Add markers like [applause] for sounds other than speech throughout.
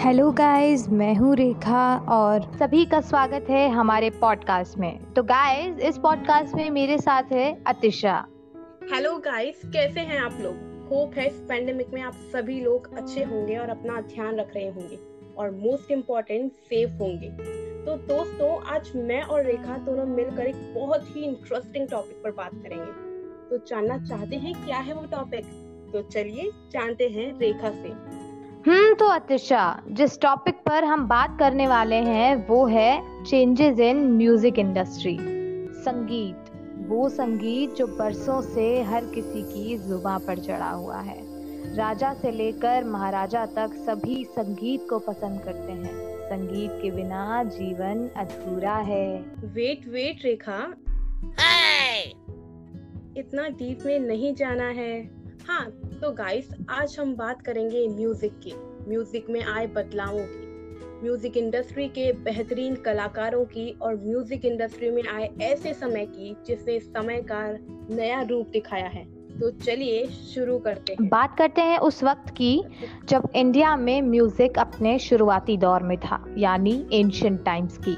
Hello guys मैं हूँ रेखा और सभी का स्वागत है हमारे पॉडकास्ट में। तो गाइस इस पॉडकास्ट में मेरे साथ है अतिशा। हेलो गाइस कैसे हैं आप लोग? होप है इस पेंडेमिक में आप सभी लोग अच्छे होंगे और अपना ध्यान रख रहे होंगे और मोस्ट इम्पोर्टेंट सेफ़ होंगे। तो दोस्तों आज मैं और रेखा दोनों मिलकर एक बहुत ही इंटरेस्टिंग टॉपिक पर बात करेंगे। तो जानना चाहते हैं क्या है वो टॉपिक तो चलिए जानते हैं रेखा से। हम्म तो अतिशा जिस टॉपिक पर हम बात करने वाले हैं वो है चेंजेस इन म्यूज़िक इंडस्ट्री संगीत वो संगीत जो बरसों से हर किसी की जुबा पर चढ़ा हुआ है। राजा से लेकर महाराजा तक सभी संगीत को पसंद करते हैं। संगीत के बिना जीवन अधूरा है। वेट वेट रेखा इतना डीप में नहीं जाना है। हाँ तो गाइस आज हम बात करेंगे म्यूज़िक की। म्यूज़िक में आए बदलावों की। म्यूज़िक इंडस्ट्री के बेहतरीन कलाकारों की और म्यूज़िक इंडस्ट्री में आए ऐसे समय की जिसने समय का नया रूप दिखाया है। तो चलिए शुरू करते हैं। बात करते हैं उस वक्त की जब इंडिया में म्यूज़िक अपने शुरुआती दौर में था, यानी एंशियंट टाइम्स की।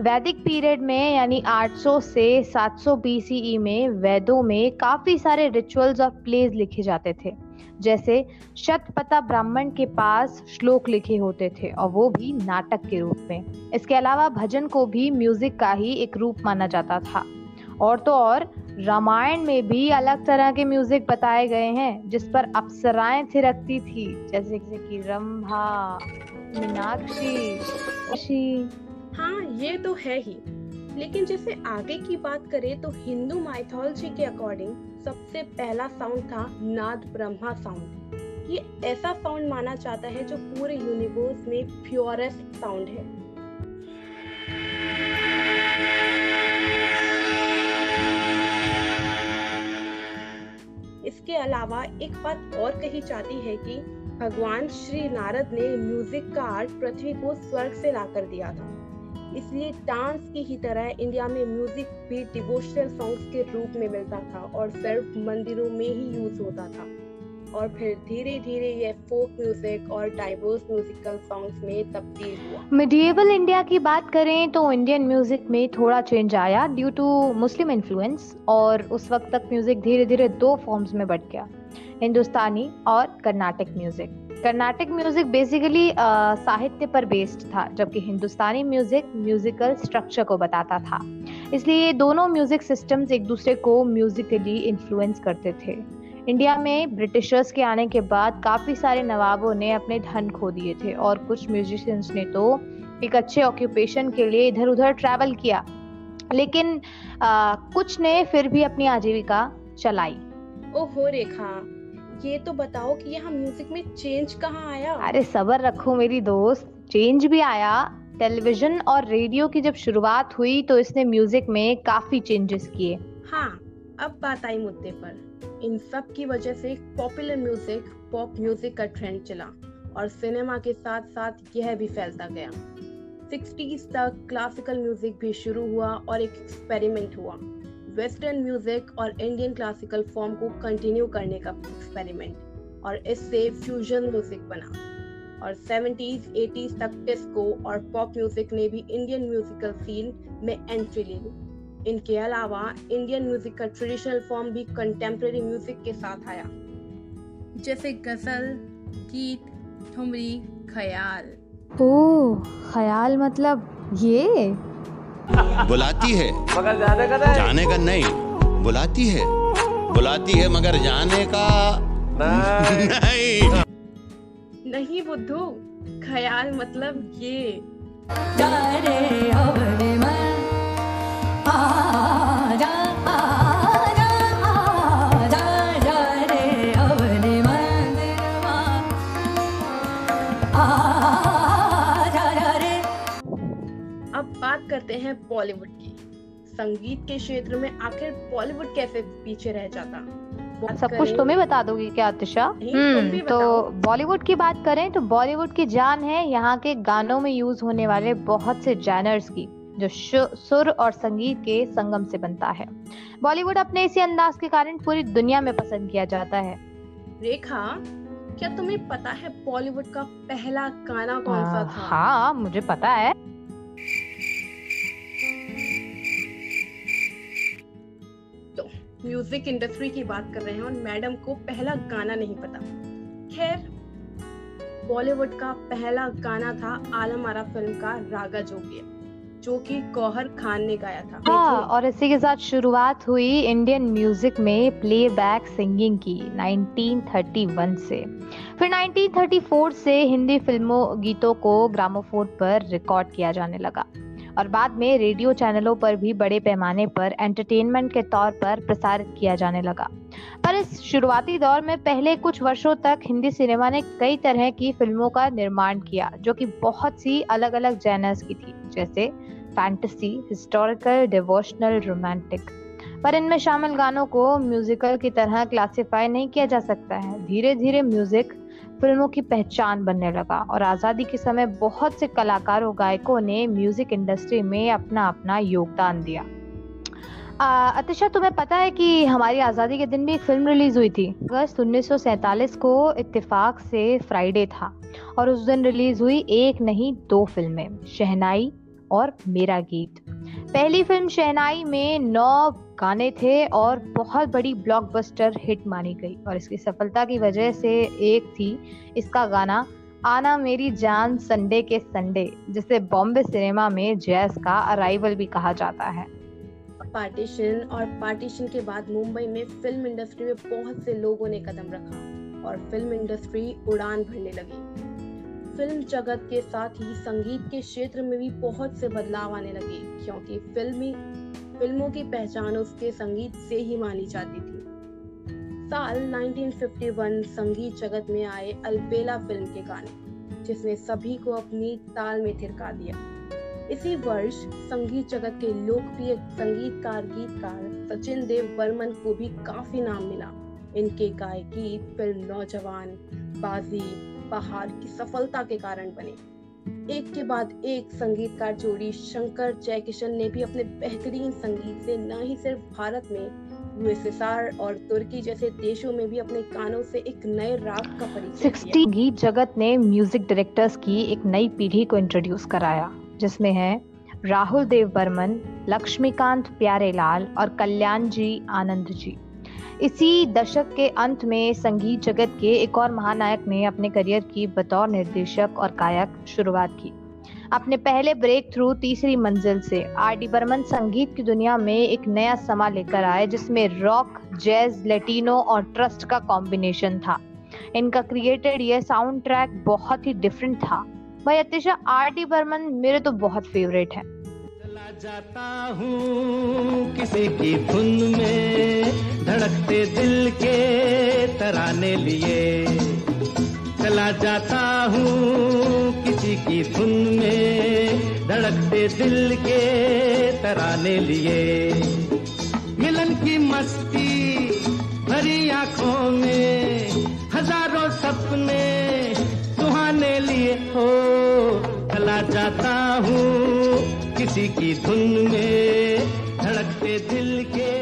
वैदिक पीरियड में, यानी 800 से 700 बीसीई में, वेदों में काफ़ी सारे रिचुअल्स और प्लेज लिखे जाते थे। जैसे शतपथा ब्राह्मण के पास श्लोक लिखे होते थे, और वो भी नाटक के रूप में। इसके अलावा भजन को भी म्यूज़िक का ही एक रूप माना जाता था। और तो और, रामायण में भी अलग तरह के म्यूज़िक बताए गए हैं, जिस पर अप्सराएँ थिरकती थी, जैसे कि रंभा, मीनाक्षी हाँ ये तो है ही। लेकिन जैसे आगे की बात करें तो हिंदू माइथोलॉजी के अकॉर्डिंग सबसे पहला साउंड था नाद ब्रह्मा साउंड ये ऐसा साउंड माना जाता है जो पूरे यूनिवर्स में प्योरेस्ट साउंड है। इसके अलावा एक बात और कही जाती है कि भगवान श्री नारद ने म्यूज़िक का आर्ट पृथ्वी को स्वर्ग से लाकर दिया था। इसलिए डांस की ही तरह इंडिया में म्यूज़िक भी डिवोशनल सॉन्ग्स के रूप में मिलता था और सिर्फ़ मंदिरों में ही यूज़ होता था। और फिर धीरे धीरे ये फोक म्यूज़िक और डाइवर्स म्यूजिकल सॉन्ग्स में तब्दील हुआ। मिडिएवल इंडिया की बात करें तो इंडियन म्यूज़िक में थोड़ा चेंज आया ड्यू टू मुस्लिम इन्फ्लुएंस और उस वक्त तक म्यूज़िक धीरे धीरे दो फॉर्म्स में बढ़ गया, हिंदुस्तानी और Carnatic music Carnatic music basically साहित्य पर बेस्ड था जबकि हिंदुस्तानी म्यूज़िक म्यूजिकल स्ट्रक्चर को बताता था। इसलिए दोनों म्यूज़िक सिस्टम्स एक दूसरे को म्यूजिकली इन्फ्लुएंस करते थे। इंडिया में ब्रिटिशर्स के आने के बाद काफ़ी सारे नवाबों ने अपने धन खो दिए थे और कुछ म्यूजिशियंस ने तो एक अच्छे ऑक्यूपेशन के लिए इधर उधर ट्रैवल किया। लेकिन आ, कुछ ने फिर भी अपनी आजीविका चलाई। ओहो रेखा। ये तो बताओ कि यहाँ म्यूज़िक में चेंज कहाँ आया? अरे सबर रखो मेरी दोस्त। चेंज भी आया। टेलीविज़न और रेडियो की जब शुरुआत हुई तो इसने म्यूज़िक में काफ़ी चेंजेस किए। हाँ अब बात आई मुद्दे पर। इन सब की वजह से पॉपुलर म्यूज़िक पॉप म्यूज़िक का ट्रेंड चला और सिनेमा के साथ साथ यह भी फैलता गया। सिक्सटीज तक क्लासिकल म्यूज़िक भी शुरू हुआ और एक एक्सपेरिमेंट हुआ। वेस्टर्न म्यूज़िक और इंडियन क्लासिकल फॉर्म को कंटिन्यू करने का एक्सपेरिमेंट और इससे फ्यूजन म्यूज़िक बना। और 70s 80s तक डिस्को और पॉप म्यूज़िक ने भी इंडियन म्यूजिकल सीन में एंट्री ली। इनके अलावा इंडियन म्यूज़िक का ट्रेडिशनल फॉर्म भी कंटेम्प्रेरी म्यूज़िक के साथ आया। जैसे गज़ल, गीत, ठुमरी, ख्याल। ओ ख्याल मतलब ये? बुलाती है। मगर जाने का नहीं। जाने का नहीं। बुलाती है। बुलाती है मगर जाने का नहीं। नहीं। बुद्धू ख्याल मतलब ये। करते हैं बॉलीवुड की। संगीत के क्षेत्र में आखिर बॉलीवुड कैसे पीछे रह जाता? सब कुछ तुम्हें बता दोगी क्या आतिशा हम्म तो बॉलीवुड की बात करें तो बॉलीवुड की जान है यहाँ के गानों में यूज़ होने वाले बहुत से जैनर्स की जो सुर और संगीत के संगम से बनता है। बॉलीवुड अपने इसी अंदाज के कारण पूरी दुनिया में पसंद किया जाता है। रेखा क्या तुम्हें पता है बॉलीवुड का पहला गाना कौन सा था? हाँ मुझे पता है। म्यूज़िक इंडस्ट्री की बात कर रहे हैं और मैडम को पहला गाना नहीं पता। खैर, बॉलीवुड का पहला गाना था आलम आरा फ़िल्म का रागा जोगिया जो कि गौहर खान ने गाया था। हाँ और इसी के साथ शुरुआत हुई इंडियन म्यूज़िक में प्लेबैक सिंगिंग की 1931 से। फिर 1934 से हिंदी फ़िल्मों गीतों को ग्रामोफोन पर रिकॉर्ड किया जाने लगा। और बाद में रेडियो चैनलों पर भी बड़े पैमाने पर एंटरटेनमेंट के तौर पर प्रसारित किया जाने लगा। पर इस शुरुआती दौर में पहले कुछ वर्षों तक हिंदी सिनेमा ने कई तरह की फ़िल्मों का निर्माण किया, जो कि बहुत सी अलग अलग जैनर्स की थी, जैसे फैंटेसी हिस्टोरिकल डिवोशनल रोमांटिक पर इनमें शामिल गानों को म्यूजिकल की तरह क्लासिफाई नहीं किया जा सकता है। धीरे धीरे म्यूज़िक फ़िल्मों की पहचान बनने लगा और आज़ादी के समय बहुत से कलाकारों, गायकों ने म्यूज़िक इंडस्ट्री में अपना अपना योगदान दिया। अतिशा तुम्हें पता है कि हमारी आज़ादी के दिन भी एक फ़िल्म रिलीज़ हुई थी। अगस्त उन्नीस सौ सैंतालीस को इत्तेफाक से फ्राइडे था और उस दिन रिलीज़ हुई एक नहीं, दो फ़िल्में शहनाई और मेरा गीत। पहली फ़िल्म शहनाई में नौ गाने थे और बहुत बड़ी ब्लॉकबस्टर हिट मानी गई और इसकी सफलता की वजह से एक थी इसका गाना आना मेरी जान संडे के संडे, जिसे बॉम्बे सिनेमा में जैस का अराइवल भी कहा जाता है। पार्टीशन और पार्टीशन के बाद मुंबई में फ़िल्म इंडस्ट्री में बहुत से लोगों ने कदम रखा और फ़िल्म इंडस्ट्री उड़ान भरने लगी। फ़िल्म जगत के साथ ही संगीत के क्षेत्र में भी बहुत से बदलाव आने लगे, क्योंकि फिल्मी फ़िल्मों की पहचान उसके संगीत से ही मानी जाती थी। साल 1951 संगीत जगत में आए अलबेला फ़िल्म के गाने, जिसने सभी को अपनी ताल में थिरका दिया। इसी वर्ष संगीत जगत के लोकप्रिय संगीतकार, गीतकार सचिन देव बर्मन को भी काफ़ी नाम मिला। इनके गायकी फ़िल्म नौजवान, बाजी, पहाड़ की सफलता के कारण बने। एक के बाद एक संगीतकार जोड़ी शंकर जयकिशन ने भी अपने बेहतरीन संगीत से न ही सिर्फ़ भारत में, यूएसएसआर और तुर्की जैसे देशों में भी अपने कानों से एक नए राग का परिचय गीत जगत ने म्यूज़िक डायरेक्टर्स की एक नई पीढ़ी को इंट्रोड्यूस कराया, जिसमें है राहुल देव बर्मन लक्ष्मीकांत प्यारेलाल और कल्याण जी आनंद जी इसी दशक के अंत में संगीत जगत के एक और महानायक ने अपने करियर की बतौर निर्देशक और गायक शुरुआत की। अपने पहले ब्रेक थ्रू तीसरी मंजिल से आर डी बर्मन संगीत की दुनिया में एक नया समा लेकर आए, जिसमें रॉक जैज लेटिनो और ट्रस्ट का कॉम्बिनेशन था। इनका क्रिएटेड यह साउंड ट्रैक बहुत ही डिफरेंट था। भाई अतिशा आर डी बर्मन मेरे तो बहुत फेवरेट है। जाता हूँ। किसी की धुन में धड़कते दिल के तराने लिए। चला जाता हूँ, किसी की धुन में धड़कते दिल के तराने लिए। मिलन की मस्ती भरी आँखों में, हज़ारों सपने सुहाने लिए। हो, चला जाता हूँ किसी की धुन में धड़कते दिल के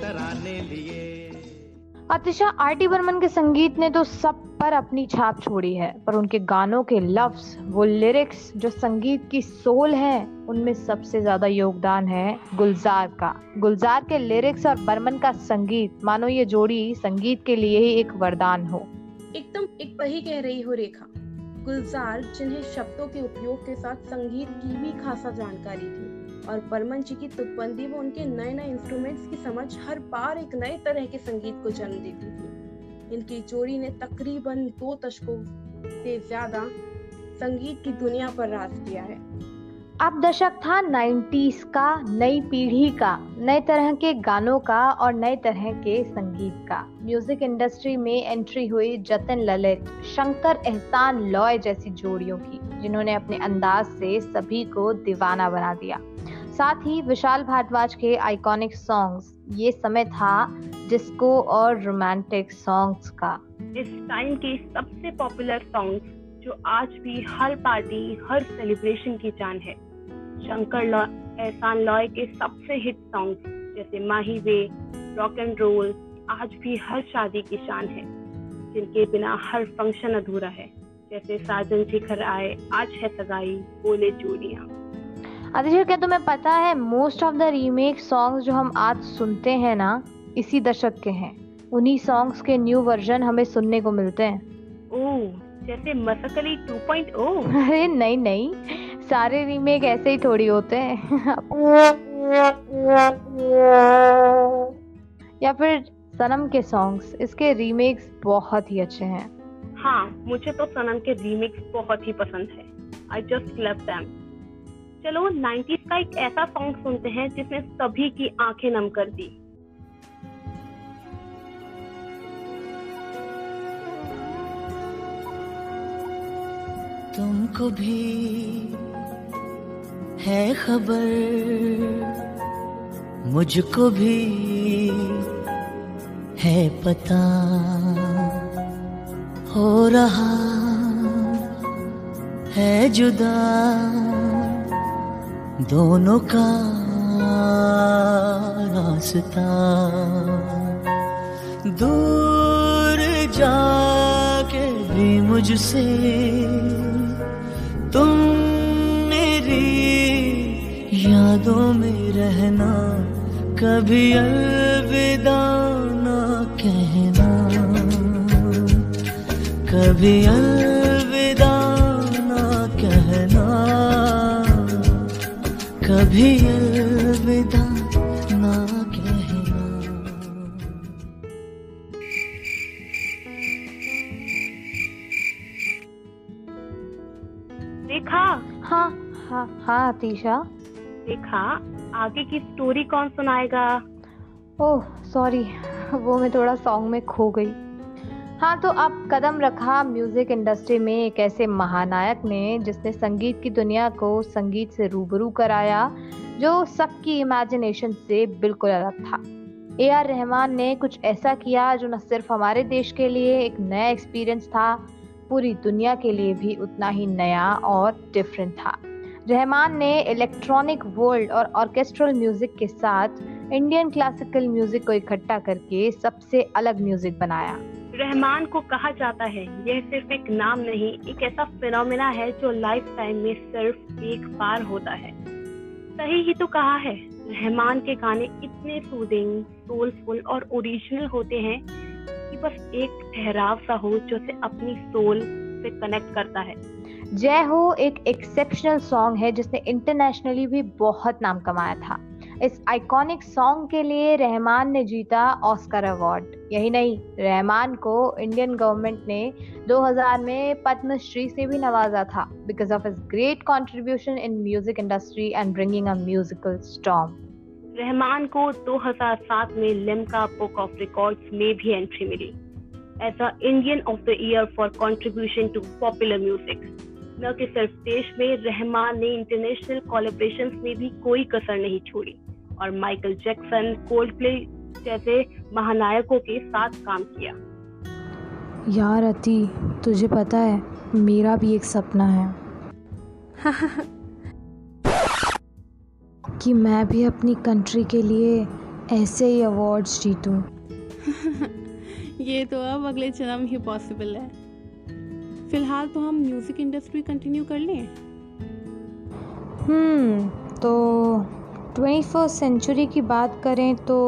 तराने लिए। अतिशा आर टी बर्मन के संगीत ने तो सब पर अपनी छाप छोड़ी है पर उनके गानों के लफ्ज वो लिरिक्स जो संगीत की सोल है उनमें सबसे ज़्यादा योगदान है गुलजार का। गुलजार के लिरिक्स और बर्मन का संगीत मानो ये जोड़ी संगीत के लिए ही एक वरदान हो। एकदम एक वही कह रही हो रेखा। गुलजार जिन्हें शब्दों के उपयोग के साथ संगीत की भी खासा जानकारी थी और बर्मन जी की तुकबंदी वो उनके नए नए इंस्ट्रूमेंट्स की समझ हर बार एक नए तरह के संगीत को जन्म देती थी। इनकी जोड़ी ने तकरीबन दो दशकों से ज़्यादा संगीत की दुनिया पर राज किया है। अब दशक था 90s का, नई पीढ़ी का, नए तरह के गानों का और नए तरह के संगीत का। म्यूज़िक इंडस्ट्री में एंट्री हुई जतन ललित, शंकर एहसान लॉय जैसी जोड़ियों की, जिन्होंने अपने अंदाज से सभी को दीवाना बना दिया। साथ ही विशाल भारद्वाज के आइकॉनिक सॉन्ग्स ये समय था डिस्को और रोमांटिक सॉन्ग्स का। इस टाइम के सबसे पॉपुलर सॉन्ग्स जो आज भी हर पार्टी हर सेलिब्रेशन की जान है। शंकर एहसान लॉय के सबसे हिट सॉन्ग जैसे Mahi Ve rock and roll आज भी हर शादी की शान है जिनके बिना हर फ़ंक्शन अधूरा है। जैसे साजन शिखर आए आज है सगाई बोले चूड़िया। आदित्य क्या तुम्हें पता है most of the remake songs जो हम आज सुनते हैं ना इसी दशक के हैं। उन्हीं सॉन्ग्स के न्यू वर्जन हमें सुनने को मिलते हैं। ओह जैसे मसकली 2.0 अरे नहीं नहीं। सारे रीमेक ऐसे ही थोड़ी होते हैं। या फिर सनम के सॉन्ग्स इसके रीमेक्स बहुत ही अच्छे हैं। हाँ मुझे तो सनम के रीमेक्स बहुत ही पसंद है। आई जस्ट लव दैम चलो 90s का एक ऐसा सॉन्ग सुनते हैं जिसने सभी की आँखें नम कर दी। तुमको भी है खबर, मुझको भी है पता हो रहा है जुदा। दोनों का रास्ता दूर जाके भी मुझसे यादों में रहना कभी अलविदा ना कहना। कभी अलविदा ना कहना। कभी अलविदा ना कहना। देखा हाँ हाँ हाँ तीशा देखा, आगे की स्टोरी कौन सुनाएगा? ओह सॉरी वो मैं थोड़ा सॉन्ग में खो गई। हाँ तो अब कदम रखा म्यूज़िक इंडस्ट्री में एक ऐसे महानायक ने, जिसने संगीत की दुनिया को संगीत से रूबरू कराया, जो सबकी इमेजिनेशन से बिल्कुल अलग था। ए आर रहमान ने कुछ ऐसा किया जो न सिर्फ़ हमारे देश के लिए एक नया एक्सपीरियंस था, पूरी दुनिया के लिए भी उतना ही नया और डिफरेंट था। रहमान ने इलेक्ट्रॉनिक वर्ल्ड और ऑर्केस्ट्रल म्यूज़िक के साथ इंडियन क्लासिकल म्यूज़िक को इकट्ठा करके सबसे अलग म्यूज़िक बनाया। रहमान को कहा जाता है, यह सिर्फ़ एक नाम नहीं, एक ऐसा फिनोमिना है जो लाइफ टाइम में सिर्फ़ एक बार होता है। सही ही तो कहा है, रहमान के गाने इतने सूदिंग सोलफुल और ओरिजिनल होते हैं कि बस एक ठहराव सा हो जो से अपनी सोल से कनेक्ट करता है। जय हो एक एक्सेप्शनल सॉन्ग है जिसने इंटरनेशनली भी बहुत नाम कमाया था। इस आइकॉनिक सॉन्ग के लिए रहमान ने जीता ऑस्कर अवार्ड यही नहीं रहमान को इंडियन गवर्नमेंट ने 2000 में पद्मश्री से भी नवाजा था because of his great contribution in music industry and bringing a musical storm Rahman को 2007 में लिम्का बुक ऑफ़ रिकॉर्ड्स में भी एंट्री मिली। As a Indian of the year for contribution to popular music न कि सिर्फ़ देश में रहमान ने इंटरनेशनल कोलेब्रेशन में भी कोई कसर नहीं छोड़ी। और माइकल जैक्सन कोल्ड प्ले जैसे महानायकों के साथ काम किया। यार अति तुझे पता है मेरा भी एक सपना है। [laughs] कि मैं भी अपनी कंट्री के लिए ऐसे ही अवार्ड्स जीतूं। [laughs] ये तो अब अगले जन्म ही पॉसिबल है। फ़िलहाल तो हम म्यूज़िक इंडस्ट्री कंटिन्यू कर लें। हम्म तो ट्वेंटी फ़र्स्ट सेंचुरी की बात करें तो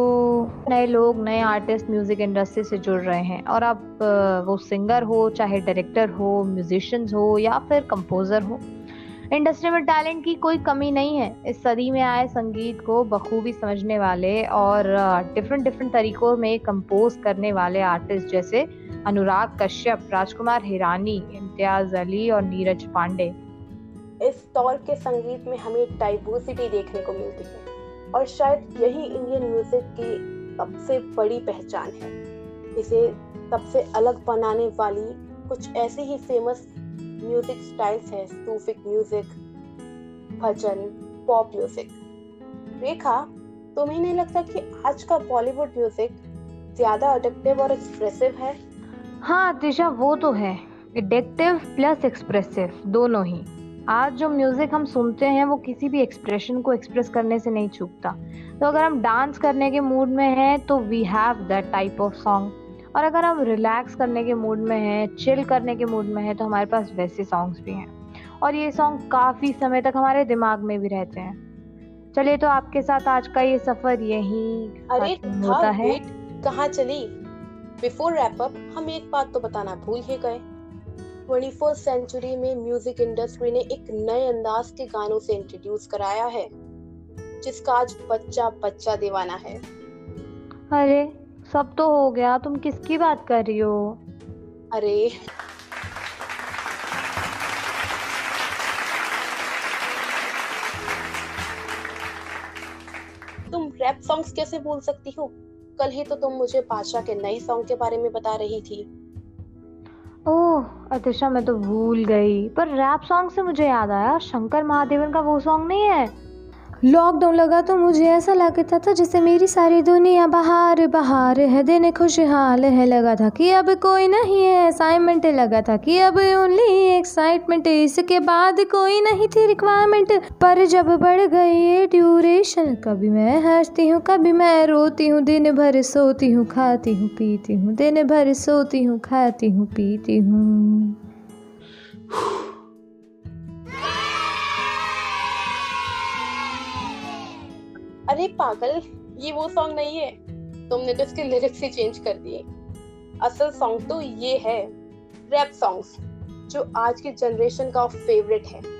नए लोग, नए आर्टिस्ट म्यूज़िक इंडस्ट्री से जुड़ रहे हैं। और अब वो सिंगर हो, चाहे डायरेक्टर हो म्यूजिशियंस हो, या फिर कंपोज़र हो इंडस्ट्री में टैलेंट की कोई कमी नहीं है। इस सदी में आए संगीत को बखूबी समझने वाले और डिफरेंट डिफरेंट तरीकों में कंपोज करने वाले आर्टिस्ट जैसे अनुराग कश्यप, राजकुमार हिरानी, इम्तियाज़ अली और नीरज पांडे। इस दौर के संगीत में हमें डाइवर्सिटी देखने को मिलती है और शायद यही इंडियन म्यूज़िक की सबसे बड़ी पहचान है। इसे सबसे अलग बनाने वाली कुछ ऐसी ही फ़ेमस म्यूज़िक स्टाइल्स है, Sufic music, bhajan, pop music. Rekha, तुम्हें नहीं लगता कि आज का बॉलीवुड म्यूज़िक ज़्यादा अडिक्टिव और एक्सप्रेसिव है? हाँ दिशा, वो तो है। एडिक्टिव प्लस एक्सप्रेसिव दोनों ही। आज जो म्यूज़िक हम सुनते हैं, वो किसी भी एक्सप्रेशन को एक्सप्रेस करने से नहीं चूकता। तो अगर हम डांस करने के मूड में हैं तो we have that type of song और अगर हम रिलैक्स करने के मूड में हैं चिल करने के मूड में हैं तो हमारे पास वैसे सॉन्ग्स भी हैं। और ये सॉन्ग काफ़ी समय तक हमारे दिमाग में भी रहते हैं। चलिए तो आपके साथ आज का ये सफ़र यही अरे होता है। कहाँ चली? बिफोर रैप अप हम एक बात तो बताना भूल ही गए। ट्वेंटी फ़र्स्ट सेंचुरी में म्यूज़िक इंडस्ट्री ने एक नए अंदाज के गानों से इंट्रोड्यूस कराया है जिसका आज बच्चा बच्चा दीवाना है। अरे सब तो हो गया। तुम किसकी बात कर रही हो? अरे। तुम रैप सॉन्ग्स कैसे बोल सकती हो? कल ही तो तुम मुझे बादशाह के नए सॉन्ग के बारे में बता रही थी। ओह अतिशा मैं तो भूल गई। पर रैप सॉन्ग से मुझे याद आया शंकर महादेवन का वो सॉन्ग नहीं है? लॉकडाउन लगा तो मुझे ऐसा लगता था जैसे मेरी सारी दुनिया बाहर बाहर है। दिन खुशहाल है। लगा था कि अब कोई नहीं है। असाइनमेंट लगा था कि अब ओनली एक्साइटमेंट इसके बाद कोई नहीं थी रिक्वायरमेंट पर जब बढ़ गई ये ड्यूरेशन कभी मैं हंसती हूँ, कभी मैं रोती हूँ। दिन भर सोती हूँ, खाती हूँ, पीती हूँ। दिन भर सोती हूँ, खाती हूँ, पीती हूँ। अरे पागल, ये वो सॉन्ग नहीं है। तुमने तो इसके लिरिक्स ही चेंज कर दिए। असल सॉन्ग तो ये है रैप सॉन्ग्स जो आज की जनरेशन का फेवरेट है।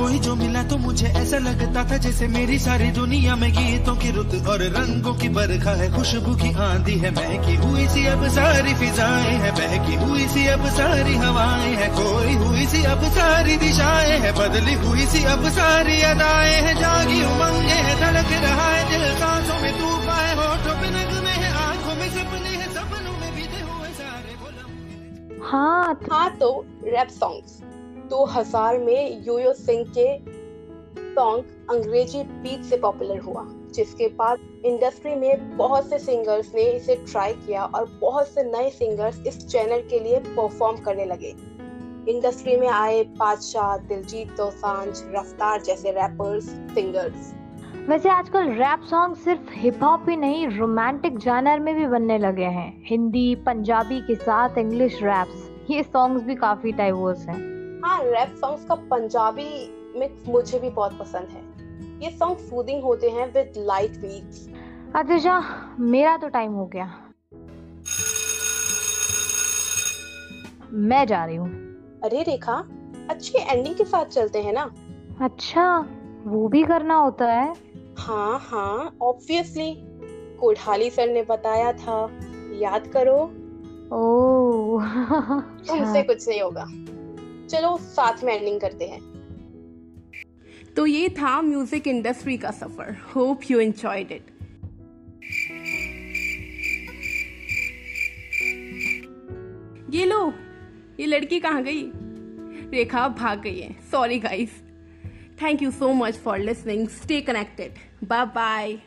कोई जो मिला तो मुझे ऐसा लगता था जैसे मेरी सारी दुनिया में गीतों की रुत और रंगों की बरखा है। खुशबू की आंधी है महकी हुई सी अब सारी फिजाएँ है बहकी हुई सी अब सारी हवाएँ है कोई हुई सी अब सारी दिशाएँ है बदली हुई सी अब सारी अदाएँ है जागी उमंगे है धड़क रहा है दिल सांसों में तू पाए होठों पे नगमे है आँखों में सपने है सपनों में बीते हुए सारे हाँ हाँ तो रैप सॉन्ग्स 2000 में यूयो सिंह के सॉन्ग अंग्रेज़ी बीट से पॉपुलर हुआ, जिसके बाद इंडस्ट्री में बहुत से सिंगर्स ने इसे ट्राई किया और बहुत से नए सिंगर्स इस चैनल के लिए परफॉर्म करने लगे। इंडस्ट्री में आए बादशाह, दिलजीत दोसांझ, रफ्तार जैसे रैपर्स, सिंगर्स। वैसे आजकल रैप सॉन्ग सिर्फ़ हिप हॉप ही नहीं, रोमांटिक जानर में भी बनने लगे हैं। हिंदी, पंजाबी के साथ इंग्लिश रैप्स, ये सॉन्ग्स भी काफ़ी डाइवर्स हैं। हाँ रैप सॉन्ग्स का पंजाबी मिक्स मुझे भी बहुत पसंद है। ये सॉन्ग सूदिंग होते हैं विद लाइट बीट्स अतिशा मेरा तो टाइम हो गया। मैं जा रही हूँ। अरे रेखा अच्छी एंडिंग के साथ चलते हैं ना? अच्छा वो भी करना होता है। हाँ हाँ ऑब्वियसली कोठाली सर ने बताया था। याद करो। ओह। [laughs] तुमसे कुछ नहीं होगा। चलो, साथ में एंडिंग करते हैं। तो ये था म्यूज़िक इंडस्ट्री का सफ़र। होप यू एंजॉयड इट ये लो, ये लड़की कहाँ गई? रेखा भाग गई है। Sorry guys thank you so much for listening stay connected bye bye